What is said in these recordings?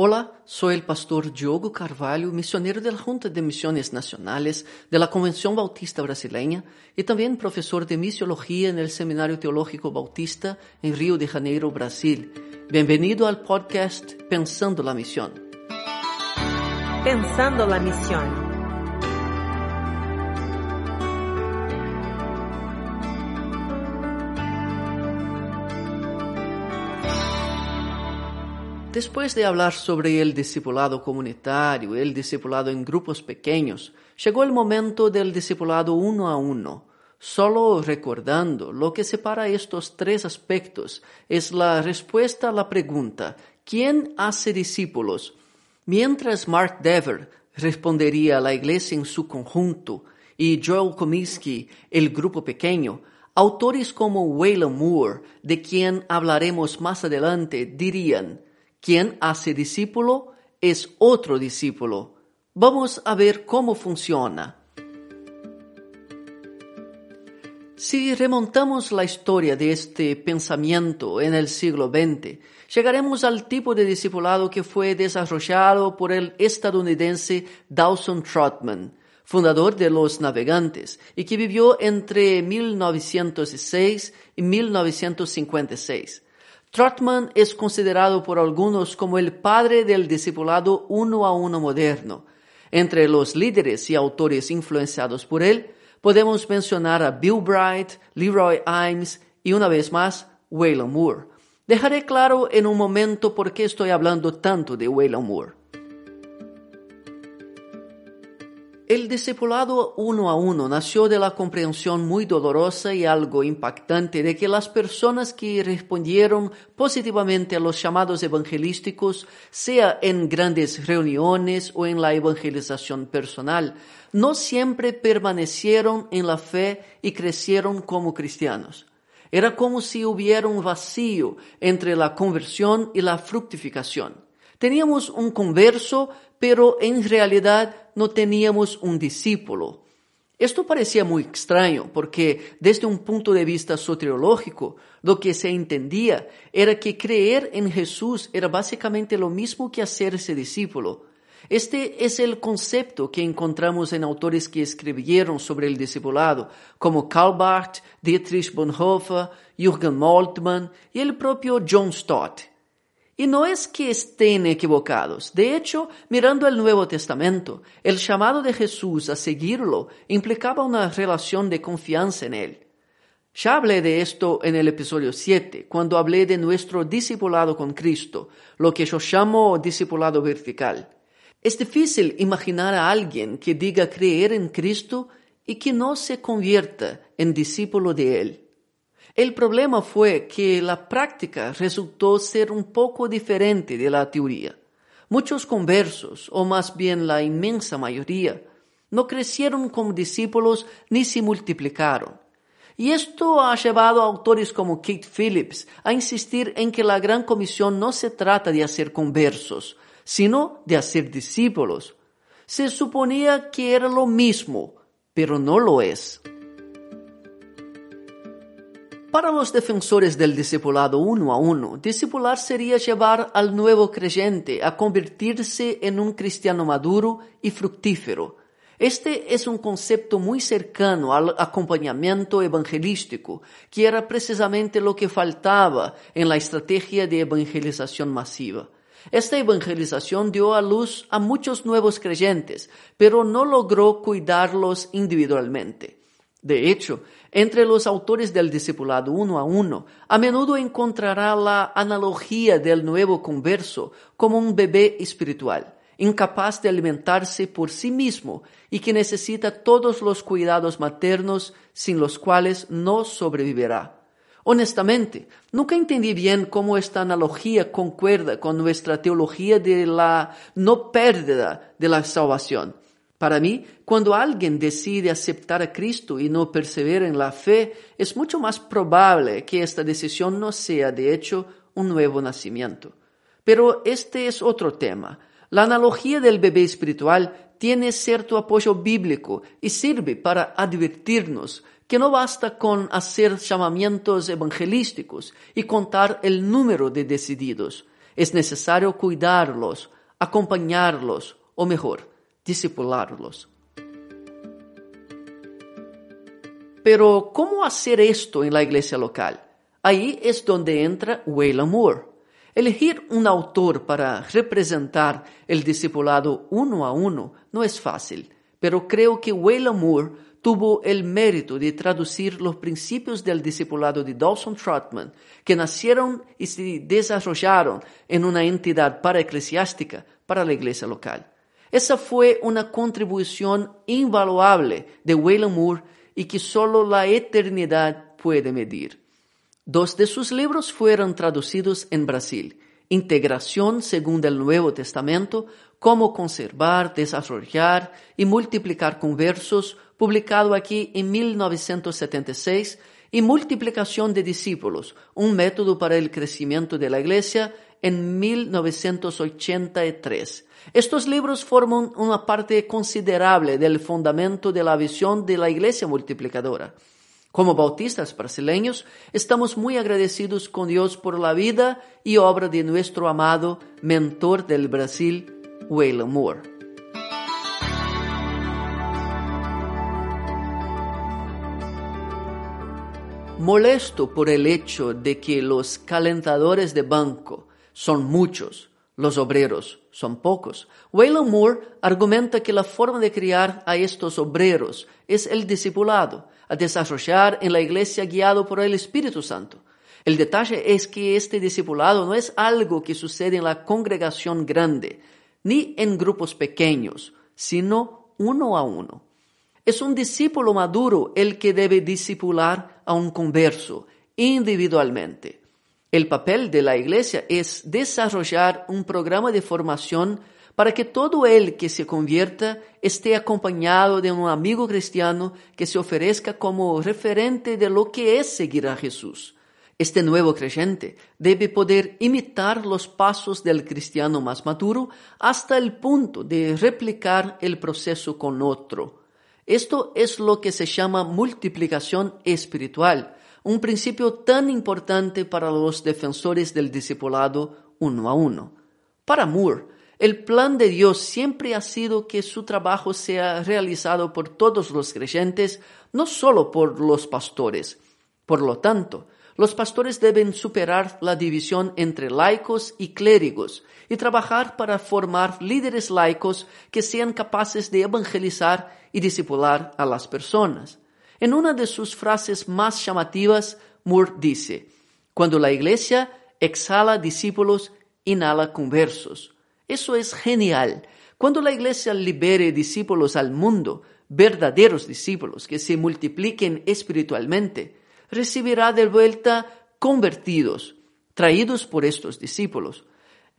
Hola, soy el pastor Diogo Carvalho, misionero de la Junta de Misiones Nacionales de la Convención Bautista Brasileña y también profesor de misiología en el Seminario Teológico Bautista en Río de Janeiro, Brasil. Bienvenido al podcast Pensando la Misión. Pensando la Misión. Después de hablar sobre el discipulado comunitario, el discipulado en grupos pequeños, llegó el momento del discipulado uno a uno. Solo recordando lo que separa estos tres aspectos es la respuesta a la pregunta ¿quién hace discípulos? Mientras Mark Dever respondería a la iglesia en su conjunto y Joel Comiskey el grupo pequeño, autores como Wayland Moore, de quien hablaremos más adelante, dirían quien hace discípulo es otro discípulo. Vamos a ver cómo funciona. Si remontamos la historia de este pensamiento en el siglo XX, llegaremos al tipo de discipulado que fue desarrollado por el estadounidense Dawson Trotman, fundador de los navegantes, y que vivió entre 1906 y 1956. Trotman es considerado por algunos como el padre del discipulado uno a uno moderno. Entre los líderes y autores influenciados por él, podemos mencionar a Bill Bright, Leroy Imes y una vez más, Waylon Moore. Dejaré claro en un momento por qué estoy hablando tanto de Waylon Moore. El discipulado uno a uno nació de la comprensión muy dolorosa y algo impactante de que las personas que respondieron positivamente a los llamados evangelísticos, sea en grandes reuniones o en la evangelización personal, no siempre permanecieron en la fe y crecieron como cristianos. Era como si hubiera un vacío entre la conversión y la fructificación. Teníamos un converso, pero en realidad no teníamos un discípulo. Esto parecía muy extraño porque desde un punto de vista soteriológico, lo que se entendía era que creer en Jesús era básicamente lo mismo que hacerse discípulo. Este es el concepto que encontramos en autores que escribieron sobre el discipulado, como Karl Barth, Dietrich Bonhoeffer, Jürgen Moltmann y el propio John Stott. Y no es que estén equivocados. De hecho, mirando el Nuevo Testamento, el llamado de Jesús a seguirlo implicaba una relación de confianza en Él. Ya hablé de esto en el episodio 7, cuando hablé de nuestro discipulado con Cristo, lo que yo llamo discipulado vertical. Es difícil imaginar a alguien que diga creer en Cristo y que no se convierta en discípulo de Él. El problema fue que la práctica resultó ser un poco diferente de la teoría. Muchos conversos, o más bien la inmensa mayoría, no crecieron como discípulos ni se multiplicaron. Y esto ha llevado a autores como Kate Phillips a insistir en que la gran comisión no se trata de hacer conversos, sino de hacer discípulos. Se suponía que era lo mismo, pero no lo es. Para los defensores del discipulado uno a uno, discipular sería llevar al nuevo creyente a convertirse en un cristiano maduro y fructífero. Este es un concepto muy cercano al acompañamiento evangelístico, que era precisamente lo que faltaba en la estrategia de evangelización masiva. Esta evangelización dio a luz a muchos nuevos creyentes, pero no logró cuidarlos individualmente. De hecho, entre los autores del discipulado uno a uno, a menudo encontrará la analogía del nuevo converso como un bebé espiritual, incapaz de alimentarse por sí mismo y que necesita todos los cuidados maternos sin los cuales no sobrevivirá. Honestamente, nunca entendí bien cómo esta analogía concuerda con nuestra teología de la no pérdida de la salvación para mí, cuando alguien decide aceptar a Cristo y no persevera en la fe, es mucho más probable que esta decisión no sea, de hecho, un nuevo nacimiento. Pero este es otro tema. La analogía del bebé espiritual tiene cierto apoyo bíblico y sirve para advertirnos que no basta con hacer llamamientos evangelísticos y contar el número de decididos. Es necesario cuidarlos, acompañarlos, o mejor, discipularlos. Pero, ¿cómo hacer esto en la iglesia local? Ahí es donde entra Wayland Moore. Elegir un autor para representar el discipulado uno a uno no es fácil, pero creo que Wayland Moore tuvo el mérito de traducir los principios del discipulado de Dawson Trotman, que nacieron y se desarrollaron en una entidad paraeclesiástica para la iglesia local. Esa fue una contribución invaluable de Wayland Moore y que solo la eternidad puede medir. Dos de sus libros fueron traducidos en Brasil. Integración según el Nuevo Testamento, cómo conservar, desarrollar y multiplicar conversos, publicado aquí en 1976, y Multiplicación de discípulos, un método para el crecimiento de la Iglesia, en 1983. Estos libros forman una parte considerable del fundamento de la visión de la Iglesia multiplicadora. Como bautistas brasileños, estamos muy agradecidos con Dios por la vida y obra de nuestro amado mentor del Brasil, Wayland Moore. Molesto por el hecho de que los calentadores de banco son muchos, los obreros son pocos. Wayland Moore argumenta que la forma de criar a estos obreros es el discipulado, a desarrollar en la iglesia guiado por el Espíritu Santo. El detalle es que este discipulado no es algo que sucede en la congregación grande, ni en grupos pequeños, sino uno a uno. Es un discípulo maduro el que debe discipular a un converso individualmente. El papel de la Iglesia es desarrollar un programa de formación para que todo el que se convierta esté acompañado de un amigo cristiano que se ofrezca como referente de lo que es seguir a Jesús. Este nuevo creyente debe poder imitar los pasos del cristiano más maduro hasta el punto de replicar el proceso con otro. Esto es lo que se llama multiplicación espiritual un principio tan importante para los defensores del discipulado uno a uno. Para Moore, el plan de Dios siempre ha sido que su trabajo sea realizado por todos los creyentes, no solo por los pastores. Por lo tanto, los pastores deben superar la división entre laicos y clérigos y trabajar para formar líderes laicos que sean capaces de evangelizar y discipular a las personas. En una de sus frases más llamativas, Moore dice, Cuando la iglesia exhala discípulos, inhala conversos. Eso es genial. Cuando la iglesia libere discípulos al mundo, verdaderos discípulos que se multipliquen espiritualmente, recibirá de vuelta convertidos, traídos por estos discípulos.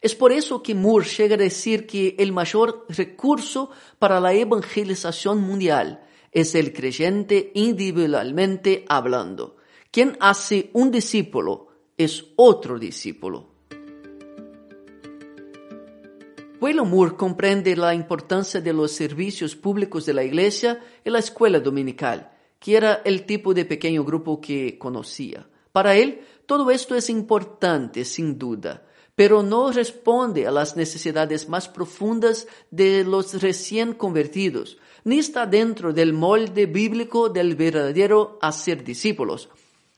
Es por eso que Moore llega a decir que el mayor recurso para la evangelización mundial es el creyente individualmente hablando. Quien hace un discípulo es otro discípulo. Pueblo Moore comprende la importancia de los servicios públicos de la iglesia y la escuela dominical, que era el tipo de pequeño grupo que conocía. Para él, todo esto es importante, sin duda, pero no responde a las necesidades más profundas de los recién convertidos, ni está dentro del molde bíblico del verdadero hacer discípulos.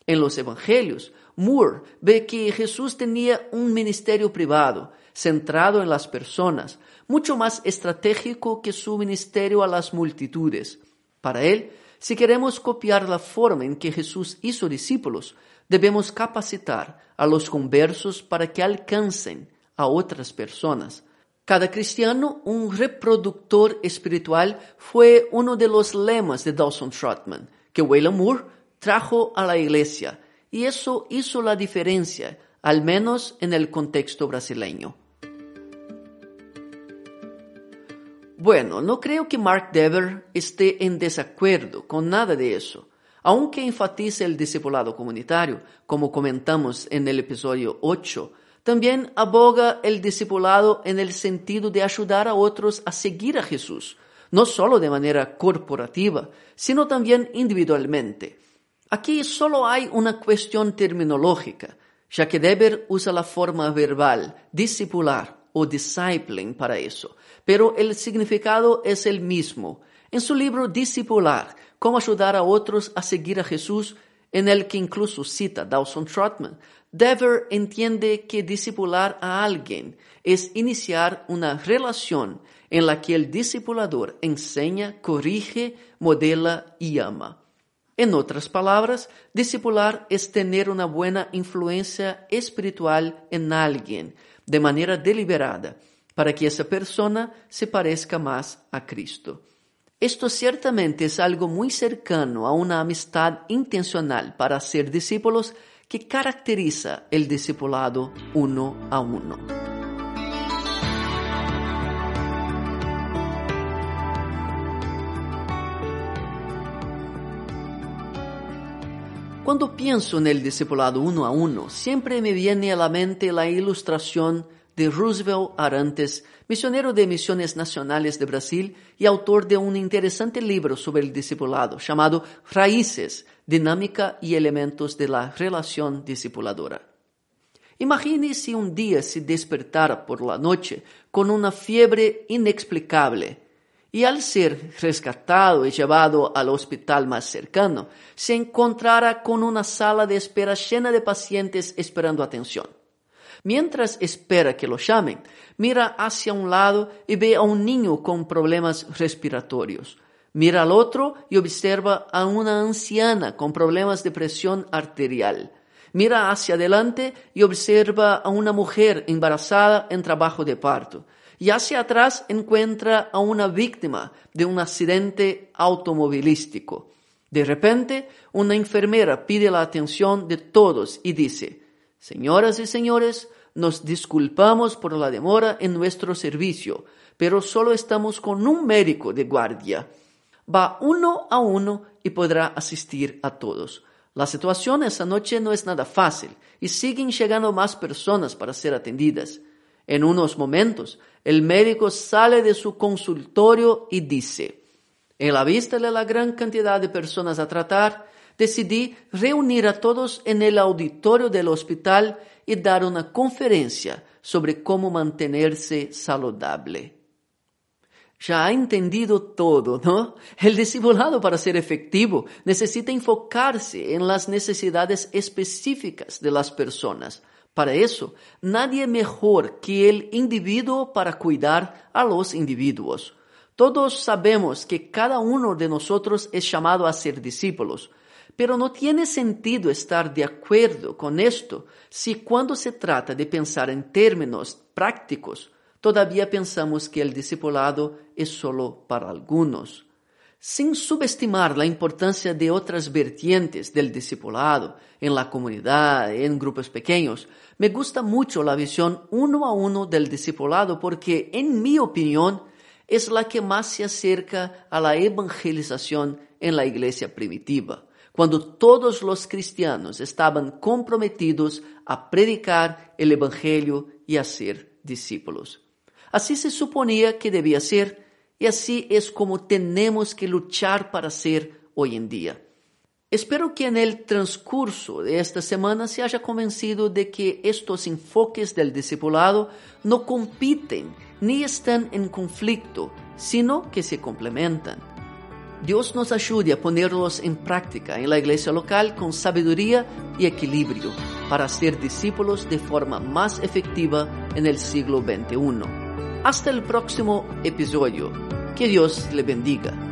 En los evangelios, Moore ve que Jesús tenía un ministerio privado, centrado en las personas, mucho más estratégico que su ministerio a las multitudes. Para él, si queremos copiar la forma en que Jesús hizo discípulos, debemos capacitar a los conversos para que alcancen a otras personas. Cada cristiano, un reproductor espiritual, fue uno de los lemas de Dawson Trotman, que Wayland Moore trajo a la iglesia, y eso hizo la diferencia, al menos en el contexto brasileño. Bueno, no creo que Mark Dever esté en desacuerdo con nada de eso. Aunque enfatice el discipulado comunitario, como comentamos en el episodio 8, también aboga el discipulado en el sentido de ayudar a otros a seguir a Jesús, no solo de manera corporativa, sino también individualmente. Aquí solo hay una cuestión terminológica. ya que Deber usa la forma verbal discipular o discipling para eso, pero el significado es el mismo. En su libro Discipular, cómo ayudar a otros a seguir a Jesús, en el que incluso cita Dawson Trotman, Dever entiende que discipular a alguien es iniciar una relación en la que el discipulador enseña, corrige, modela y ama. En otras palabras, discipular es tener una buena influencia espiritual en alguien de manera deliberada para que esa persona se parezca más a Cristo. Esto ciertamente es algo muy cercano a una amistad intencional para ser discípulos que caracteriza el discipulado uno a uno. Cuando pienso en el discipulado uno a uno, siempre me viene a la mente la ilustración de Roosevelt Arantes, misionero de Misiones Nacionales de Brasil y autor de un interesante libro sobre el discipulado llamado Raíces, Dinámica y Elementos de la Relación Discipuladora. Imagine si un día se despertara por la noche con una fiebre inexplicable y al ser rescatado y llevado al hospital más cercano, se encontrara con una sala de espera llena de pacientes esperando atención. Mientras espera que lo llamen, mira hacia un lado y ve a un niño con problemas respiratorios. Mira al otro y observa a una anciana con problemas de presión arterial. Mira hacia adelante y observa a una mujer embarazada en trabajo de parto. Y hacia atrás encuentra a una víctima de un accidente automovilístico. De repente, una enfermera pide la atención de todos y dice, Señoras y señores, nos disculpamos por la demora en nuestro servicio, pero solo estamos con un médico de guardia. Va uno a uno y podrá asistir a todos. La situación esa noche no es nada fácil y siguen llegando más personas para ser atendidas. En unos momentos, el médico sale de su consultorio y dice, en la vista de la gran cantidad de personas a tratar, decidí reunir a todos en el auditorio del hospital y dar una conferencia sobre cómo mantenerse saludable. Ya ha entendido todo, ¿no? El discipulado para ser efectivo necesita enfocarse en las necesidades específicas de las personas. Para eso, nadie mejor que el individuo para cuidar a los individuos. Todos sabemos que cada uno de nosotros es llamado a ser discípulos, pero no tiene sentido estar de acuerdo con esto si cuando se trata de pensar en términos prácticos, todavía pensamos que el discipulado es solo para algunos. Sin subestimar la importancia de otras vertientes del discipulado en la comunidad, en grupos pequeños, me gusta mucho la visión uno a uno del discipulado porque, en mi opinión, es la que más se acerca a la evangelización en la iglesia primitiva cuando todos los cristianos estaban comprometidos a predicar el Evangelio y a ser discípulos. Así se suponía que debía ser y así es como tenemos que luchar para ser hoy en día. Espero que en el transcurso de esta semana se haya convencido de que estos enfoques del discipulado no compiten ni están en conflicto, sino que se complementan. Dios nos ayude a ponerlos en práctica en la iglesia local con sabiduría y equilibrio para ser discípulos de forma más efectiva en el siglo XXI. Hasta el próximo episodio. Que Dios le bendiga.